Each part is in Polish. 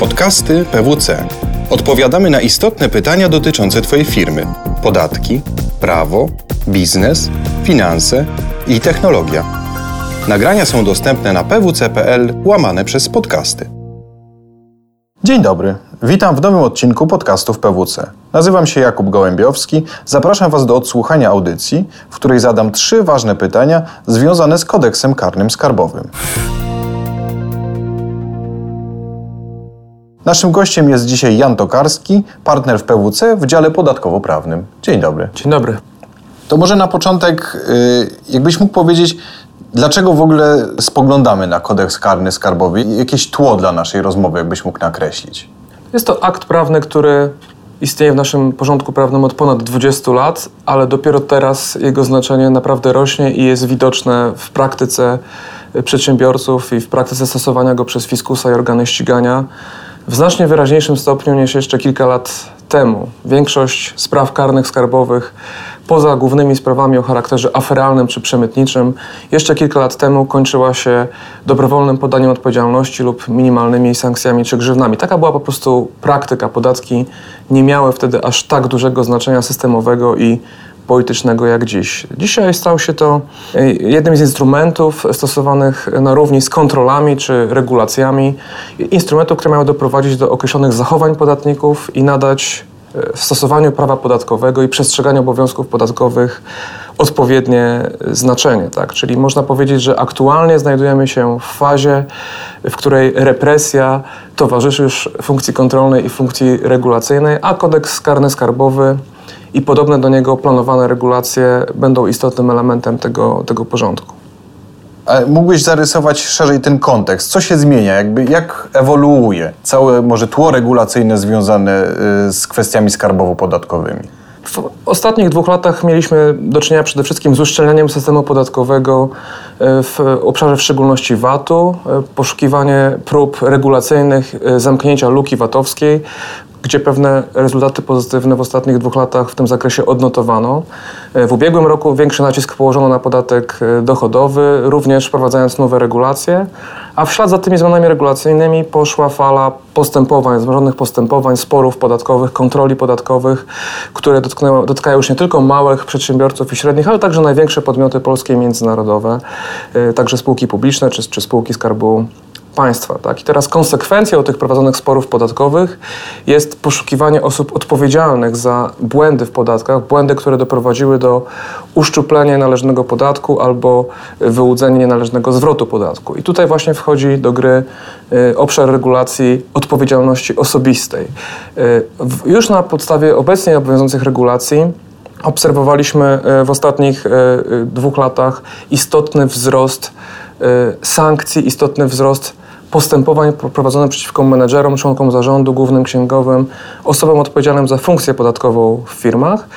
Podcasty PWC. Odpowiadamy na istotne pytania dotyczące Twojej firmy: podatki, prawo, biznes, finanse i technologia. Nagrania są dostępne na pwc.pl łamane przez podcasty. Dzień dobry. Witam w nowym odcinku podcastów PWC. Nazywam się Jakub Gołębiowski. Zapraszam Was do odsłuchania audycji, w której zadam trzy ważne pytania związane z kodeksem karnym skarbowym. Naszym gościem jest dzisiaj Jan Tokarski, partner w PWC w dziale podatkowo-prawnym. Dzień dobry. Dzień dobry. To może na początek, y, jakbyś mógł powiedzieć, dlaczego w ogóle spoglądamy na kodeks karny skarbowy? Jakieś tło dla naszej rozmowy, jakbyś mógł nakreślić? Jest to akt prawny, który istnieje w naszym porządku prawnym od ponad 20 lat, ale dopiero teraz jego znaczenie naprawdę rośnie i jest widoczne w praktyce przedsiębiorców i w praktyce stosowania go przez fiskusa i organy ścigania w znacznie wyraźniejszym stopniu niż jeszcze kilka lat temu. Większość spraw karnych skarbowych, poza głównymi sprawami o charakterze aferalnym czy przemytniczym, jeszcze kilka lat temu kończyła się dobrowolnym podaniem odpowiedzialności lub minimalnymi sankcjami czy grzywnami. Taka była po prostu praktyka. Podatki nie miały wtedy aż tak dużego znaczenia systemowego i politycznego jak dziś. Dzisiaj stał się to e, jednym z instrumentów stosowanych na równi z kontrolami czy regulacjami, instrumentów, które mają doprowadzić do określonych zachowań podatników i nadać e, w stosowaniu prawa podatkowego i przestrzeganiu obowiązków podatkowych odpowiednie znaczenie. Tak? Czyli można powiedzieć, że aktualnie znajdujemy się w fazie, w której represja towarzyszy już funkcji kontrolnej i funkcji regulacyjnej, a kodeks karny skarbowy i podobne do niego planowane regulacje będą istotnym elementem tego, tego porządku. A mógłbyś zarysować szerzej ten kontekst? Co się zmienia? Jakby, jak ewoluuje całe może tło regulacyjne związane y, z kwestiami skarbowo-podatkowymi? W ostatnich dwóch latach mieliśmy do czynienia przede wszystkim z uszczelnianiem systemu podatkowego y, w obszarze w szczególności VAT-u, y, poszukiwanie prób regulacyjnych zamknięcia luki VAT-owskiej, gdzie pewne rezultaty pozytywne w ostatnich dwóch latach w tym zakresie odnotowano. E, w ubiegłym roku większy nacisk położono na podatek e, dochodowy, również wprowadzając nowe regulacje, a w ślad za tymi zmianami regulacyjnymi poszła fala postępowań, wzmożonych postępowań, sporów podatkowych, kontroli podatkowych, które dotykają już nie tylko małych przedsiębiorców i średnich, ale także największe podmioty polskie i międzynarodowe, e, także spółki publiczne czy, czy spółki Skarbu państwa. Tak? I teraz konsekwencją tych prowadzonych sporów podatkowych jest poszukiwanie osób odpowiedzialnych za błędy w podatkach, błędy, które doprowadziły do uszczuplenia należnego podatku albo wyłudzenia nienależnego zwrotu podatku. I tutaj właśnie wchodzi do gry y, obszar regulacji odpowiedzialności osobistej. Y, już na podstawie obecnie obowiązujących regulacji obserwowaliśmy y, w ostatnich dwóch latach istotny wzrost sankcji, istotny wzrost postępowań prowadzonych przeciwko menedżerom, członkom zarządu, głównym księgowym, osobom odpowiedzialnym za funkcję podatkową w firmach.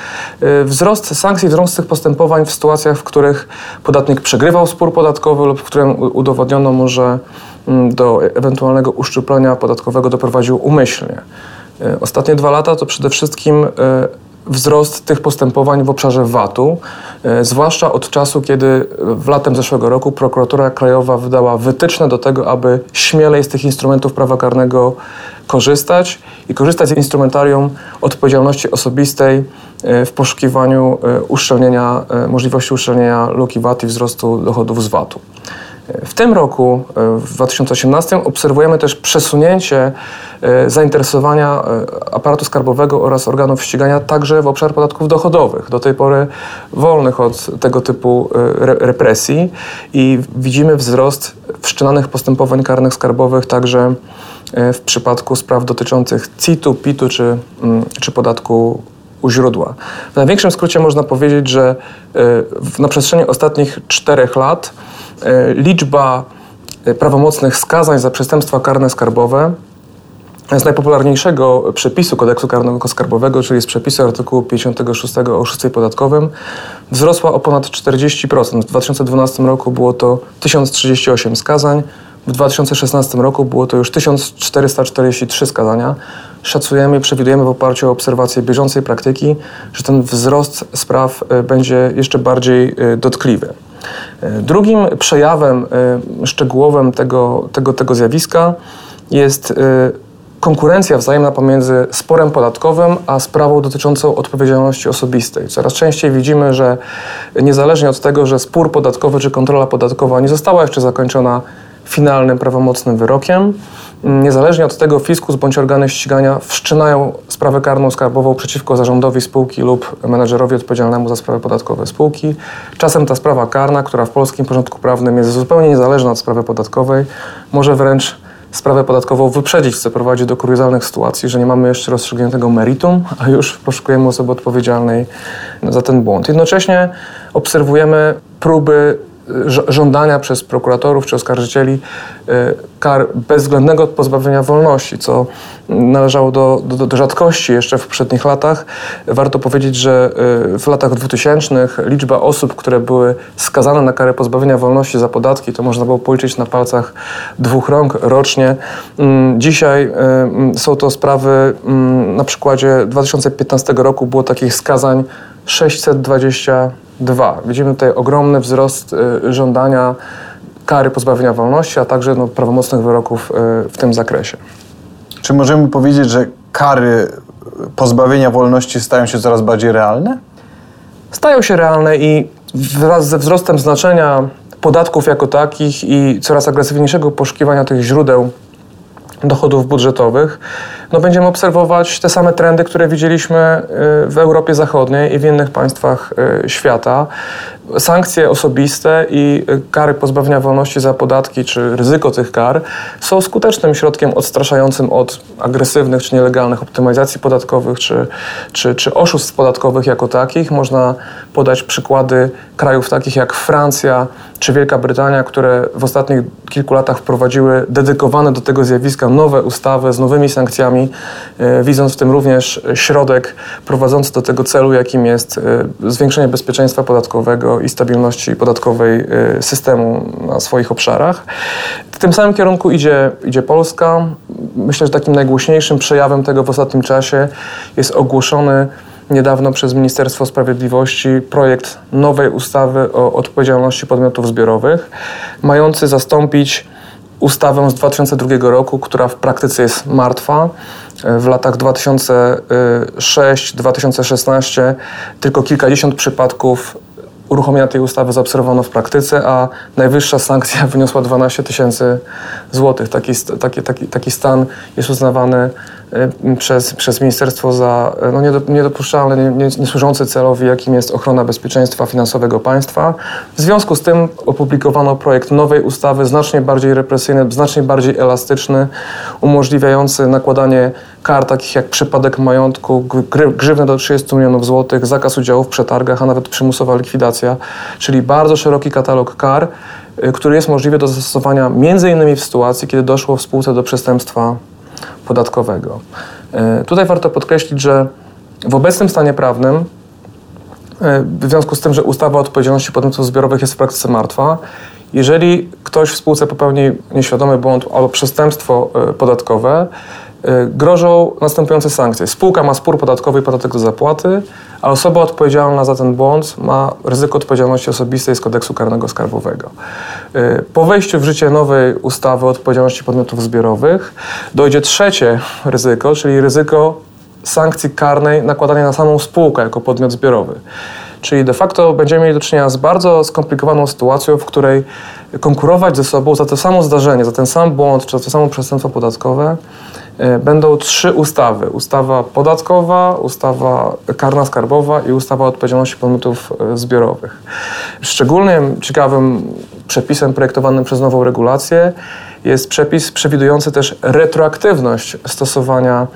Y, wzrost sankcji, wzrost tych postępowań w sytuacjach, w których podatnik przegrywał spór podatkowy lub w którym udowodniono mu, że mm, do ewentualnego uszczuplenia podatkowego doprowadził umyślnie. Y, ostatnie dwa lata to przede wszystkim y, wzrost tych postępowań w obszarze VAT-u, e, zwłaszcza od czasu, kiedy w latem zeszłego roku prokuratura krajowa wydała wytyczne do tego, aby śmielej z tych instrumentów prawa karnego korzystać i korzystać z instrumentarium odpowiedzialności osobistej e, w poszukiwaniu e, uszczelnienia, możliwości uszczelnienia luki VAT i wzrostu dochodów z VAT-u. W tym roku, e, w 2018, obserwujemy też przesunięcie e, zainteresowania e, aparatu skarbowego oraz organów ścigania także w obszar podatków dochodowych, do tej pory wolnych od tego typu represji i widzimy wzrost wszczynanych postępowań karnych skarbowych także w przypadku spraw dotyczących CIT-u, PIT-u czy, mm, czy podatku u źródła. W największym skrócie można powiedzieć, że na przestrzeni ostatnich czterech lat liczba e, prawomocnych skazań za przestępstwa karne skarbowe z najpopularniejszego przepisu kodeksu karnego skarbowego, czyli z przepisu artykułu 56 o oszustwie podatkowym, wzrosła o ponad 40%. W 2012 roku było to 1038 skazań, w 2016 roku było to już 1443 skazania. Szacujemy, przewidujemy w oparciu o obserwacje bieżącej praktyki, że ten wzrost spraw e, będzie jeszcze bardziej dotkliwy. Drugim przejawem e, szczegółowym tego, tego, tego zjawiska jest y, konkurencja wzajemna pomiędzy sporem podatkowym a sprawą dotyczącą odpowiedzialności osobistej. Coraz częściej widzimy, że niezależnie od tego, że spór podatkowy czy kontrola podatkowa nie została jeszcze zakończona finalnym, prawomocnym wyrokiem, niezależnie od tego fiskus bądź organy ścigania wszczynają sprawę karną skarbową przeciwko zarządowi spółki lub menedżerowi odpowiedzialnemu za sprawy podatkowe spółki. Czasem ta sprawa karna, która w polskim porządku prawnym jest zupełnie niezależna od sprawy podatkowej, może wręcz sprawę podatkową wyprzedzić, co prowadzi do kuriozalnych sytuacji, że nie mamy jeszcze rozstrzygniętego meritum, a już poszukujemy osoby odpowiedzialnej za ten błąd. Jednocześnie obserwujemy próby żądania przez prokuratorów czy oskarżycieli e, kar bezwzględnego pozbawienia wolności, co należało do, do, do, rzadkości jeszcze w poprzednich latach. Warto powiedzieć, że e, w latach 2000 liczba osób, które były skazane na karę pozbawienia wolności za podatki, to można było policzyć na palcach dwóch rąk rocznie. Mm, dzisiaj e, są to sprawy, mm, na przykładzie 2015 roku było takich skazań 620 Dwa, widzimy tutaj ogromny wzrost y, żądania kary pozbawienia wolności, a także no, prawomocnych wyroków y, w tym zakresie. Czy możemy powiedzieć, że kary pozbawienia wolności stają się coraz bardziej realne? Stają się realne i wraz ze wzrostem znaczenia podatków jako takich i coraz agresywniejszego poszukiwania tych źródeł dochodów budżetowych, no będziemy obserwować te same trendy, które widzieliśmy y, w Europie Zachodniej i w innych państwach y, świata. Sankcje osobiste i y, kary pozbawienia wolności za podatki, czy ryzyko tych kar są skutecznym środkiem odstraszającym od agresywnych czy nielegalnych optymalizacji podatkowych, czy, czy, czy oszustw podatkowych jako takich. Można podać przykłady krajów takich jak Francja czy Wielka Brytania, które w ostatnich kilku latach wprowadziły dedykowane do tego zjawiska nowe ustawy z nowymi sankcjami, e, widząc w tym również środek prowadzący do tego celu, jakim jest e, zwiększenie bezpieczeństwa podatkowego i stabilności podatkowej e, systemu na swoich obszarach. W tym samym kierunku idzie, idzie Polska. Myślę, że takim najgłośniejszym przejawem tego w ostatnim czasie jest ogłoszony niedawno przez Ministerstwo Sprawiedliwości projekt nowej ustawy o odpowiedzialności podmiotów zbiorowych, mający zastąpić ustawę z 2002 roku, która w praktyce jest martwa. W latach 2006-2016 tylko kilkadziesiąt przypadków uruchomienia tej ustawy zaobserwowano w praktyce, a najwyższa sankcja wyniosła 12 tysięcy złotych. Taki, taki, taki, taki stan jest uznawany przez, przez ministerstwo za no, niedopuszczalny, nie, nie, celowi, jakim jest ochrona bezpieczeństwa finansowego państwa. W związku z tym opublikowano projekt nowej ustawy, znacznie bardziej represyjny, znacznie bardziej elastyczny, umożliwiający nakładanie kar takich jak przypadek majątku, grzywny do 30 milionów złotych, zakaz udziału w przetargach, a nawet przymusowa likwidacja, czyli bardzo szeroki katalog kar, y, który jest możliwy do zastosowania m.in. w sytuacji, kiedy doszło w spółce do przestępstwa podatkowego. Y, tutaj warto podkreślić, że w obecnym stanie prawnym y, w związku z tym, że ustawa o odpowiedzialności podmiotów zbiorowych jest w praktyce martwa, jeżeli ktoś w spółce popełni nieświadomy błąd albo przestępstwo podatkowe, Y, grożą następujące sankcje. Spółka ma spór podatkowy i podatek do zapłaty, a osoba odpowiedzialna za ten błąd ma ryzyko odpowiedzialności osobistej z kodeksu karnego skarbowego. Y, po wejściu w życie nowej ustawy o odpowiedzialności podmiotów zbiorowych dojdzie trzecie ryzyko, czyli ryzyko sankcji karnej nakładanej na samą spółkę jako podmiot zbiorowy. Czyli de facto będziemy mieli do czynienia z bardzo skomplikowaną sytuacją, w której konkurować ze sobą za to samo zdarzenie, za ten sam błąd czy za to samo przestępstwo podatkowe E, będą trzy ustawy. Ustawa podatkowa, ustawa karna skarbowa i ustawa o odpowiedzialności podmiotów e, zbiorowych. Szczególnym ciekawym przepisem projektowanym przez nową regulację jest przepis przewidujący też retroaktywność stosowania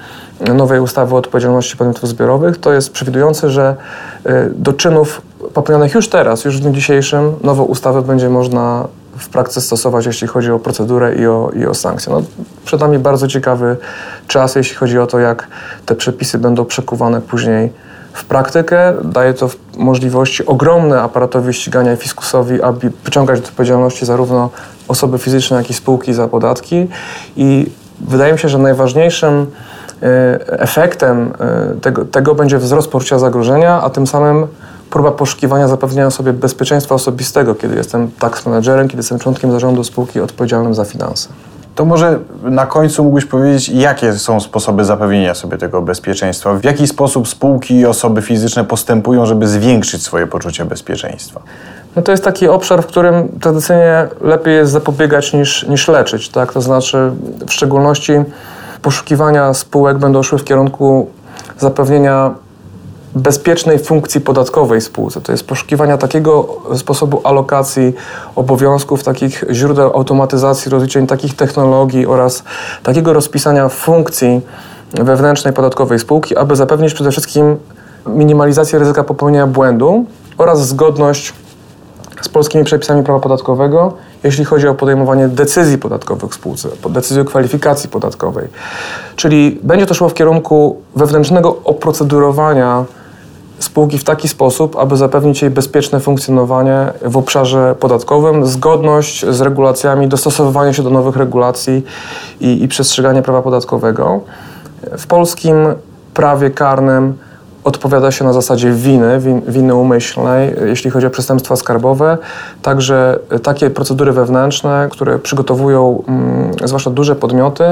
nowej ustawy o odpowiedzialności podmiotów zbiorowych. To jest przewidujący, że e, do czynów popełnionych już teraz, już w dniu dzisiejszym, nową ustawę będzie można w praktyce stosować, jeśli chodzi o procedurę i o, i o sankcje. No, przed nami bardzo ciekawy czas, jeśli chodzi o to, jak te przepisy będą przekuwane później w praktykę. Daje to możliwości ogromne aparatowi ścigania i fiskusowi, aby wyciągać do odpowiedzialności zarówno osoby fizyczne, jak i spółki za podatki. I wydaje mi się, że najważniejszym e, efektem e, tego, tego będzie wzrost poczucia zagrożenia, a tym samym próba poszukiwania zapewnienia sobie bezpieczeństwa osobistego, kiedy jestem tax managerem, kiedy jestem członkiem zarządu spółki odpowiedzialnym za finanse. To może na końcu mógłbyś powiedzieć, jakie są sposoby zapewnienia sobie tego bezpieczeństwa? W jaki sposób spółki i osoby fizyczne postępują, żeby zwiększyć swoje poczucie bezpieczeństwa? No to jest taki obszar, w którym tradycyjnie lepiej jest zapobiegać niż, niż leczyć. Tak? To znaczy, w szczególności poszukiwania spółek będą szły w kierunku zapewnienia bezpiecznej funkcji podatkowej spółce. To jest poszukiwania takiego sposobu alokacji obowiązków, takich źródeł automatyzacji, rozliczeń, takich technologii oraz takiego rozpisania funkcji wewnętrznej podatkowej spółki, aby zapewnić przede wszystkim minimalizację ryzyka popełnienia błędu oraz zgodność z polskimi przepisami prawa podatkowego, jeśli chodzi o podejmowanie decyzji podatkowych w spółce, decyzji o kwalifikacji podatkowej. Czyli będzie to szło w kierunku wewnętrznego oprocedurowania spółki w taki sposób, aby zapewnić jej bezpieczne funkcjonowanie w obszarze podatkowym, zgodność z regulacjami, dostosowywanie się do nowych regulacji i, i przestrzeganie prawa podatkowego. W polskim prawie karnym odpowiada się na zasadzie winy, winy umyślnej, jeśli chodzi o przestępstwa skarbowe. Także takie procedury wewnętrzne, które przygotowują mm, zwłaszcza duże podmioty,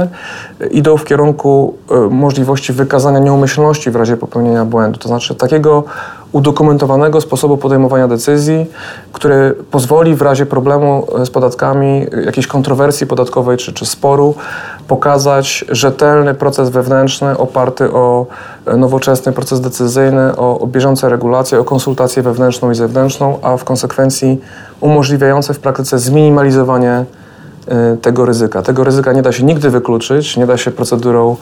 idą w kierunku y, możliwości wykazania nieumyślności w razie popełnienia błędu. To znaczy takiego udokumentowanego sposobu podejmowania decyzji, który pozwoli w razie problemu z podatkami, jakiejś kontrowersji podatkowej czy, czy sporu, pokazać rzetelny proces wewnętrzny oparty o nowoczesny proces decyzyjny, o, o bieżące regulacje, o konsultację wewnętrzną i zewnętrzną, a w konsekwencji umożliwiające w praktyce zminimalizowanie tego ryzyka. Tego ryzyka nie da się nigdy wykluczyć, nie da się procedurą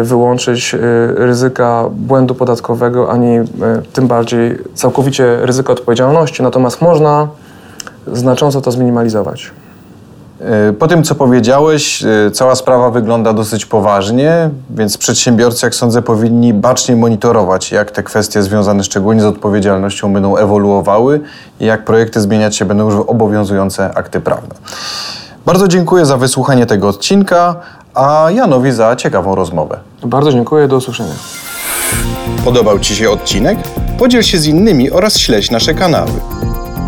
y, wyłączyć y, ryzyka błędu podatkowego, ani tym bardziej całkowicie ryzyka odpowiedzialności, natomiast można znacząco to zminimalizować. Po tym, co powiedziałeś, cała sprawa wygląda dosyć poważnie, więc przedsiębiorcy, jak sądzę, powinni bacznie monitorować, jak te kwestie związane szczególnie z odpowiedzialnością będą ewoluowały i jak projekty zmieniać się będą już w obowiązujące akty prawne. Bardzo dziękuję za wysłuchanie tego odcinka, a Janowi za ciekawą rozmowę. Bardzo dziękuję, do usłyszenia. Podobał Ci się odcinek? Podziel się z innymi oraz śledź nasze kanały.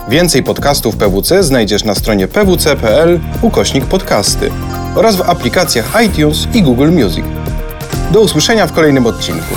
Więcej podcastów PWC znajdziesz na stronie pwc.pl ukośnik podcasty oraz w aplikacjach iTunes i Google Music. Do usłyszenia w kolejnym odcinku.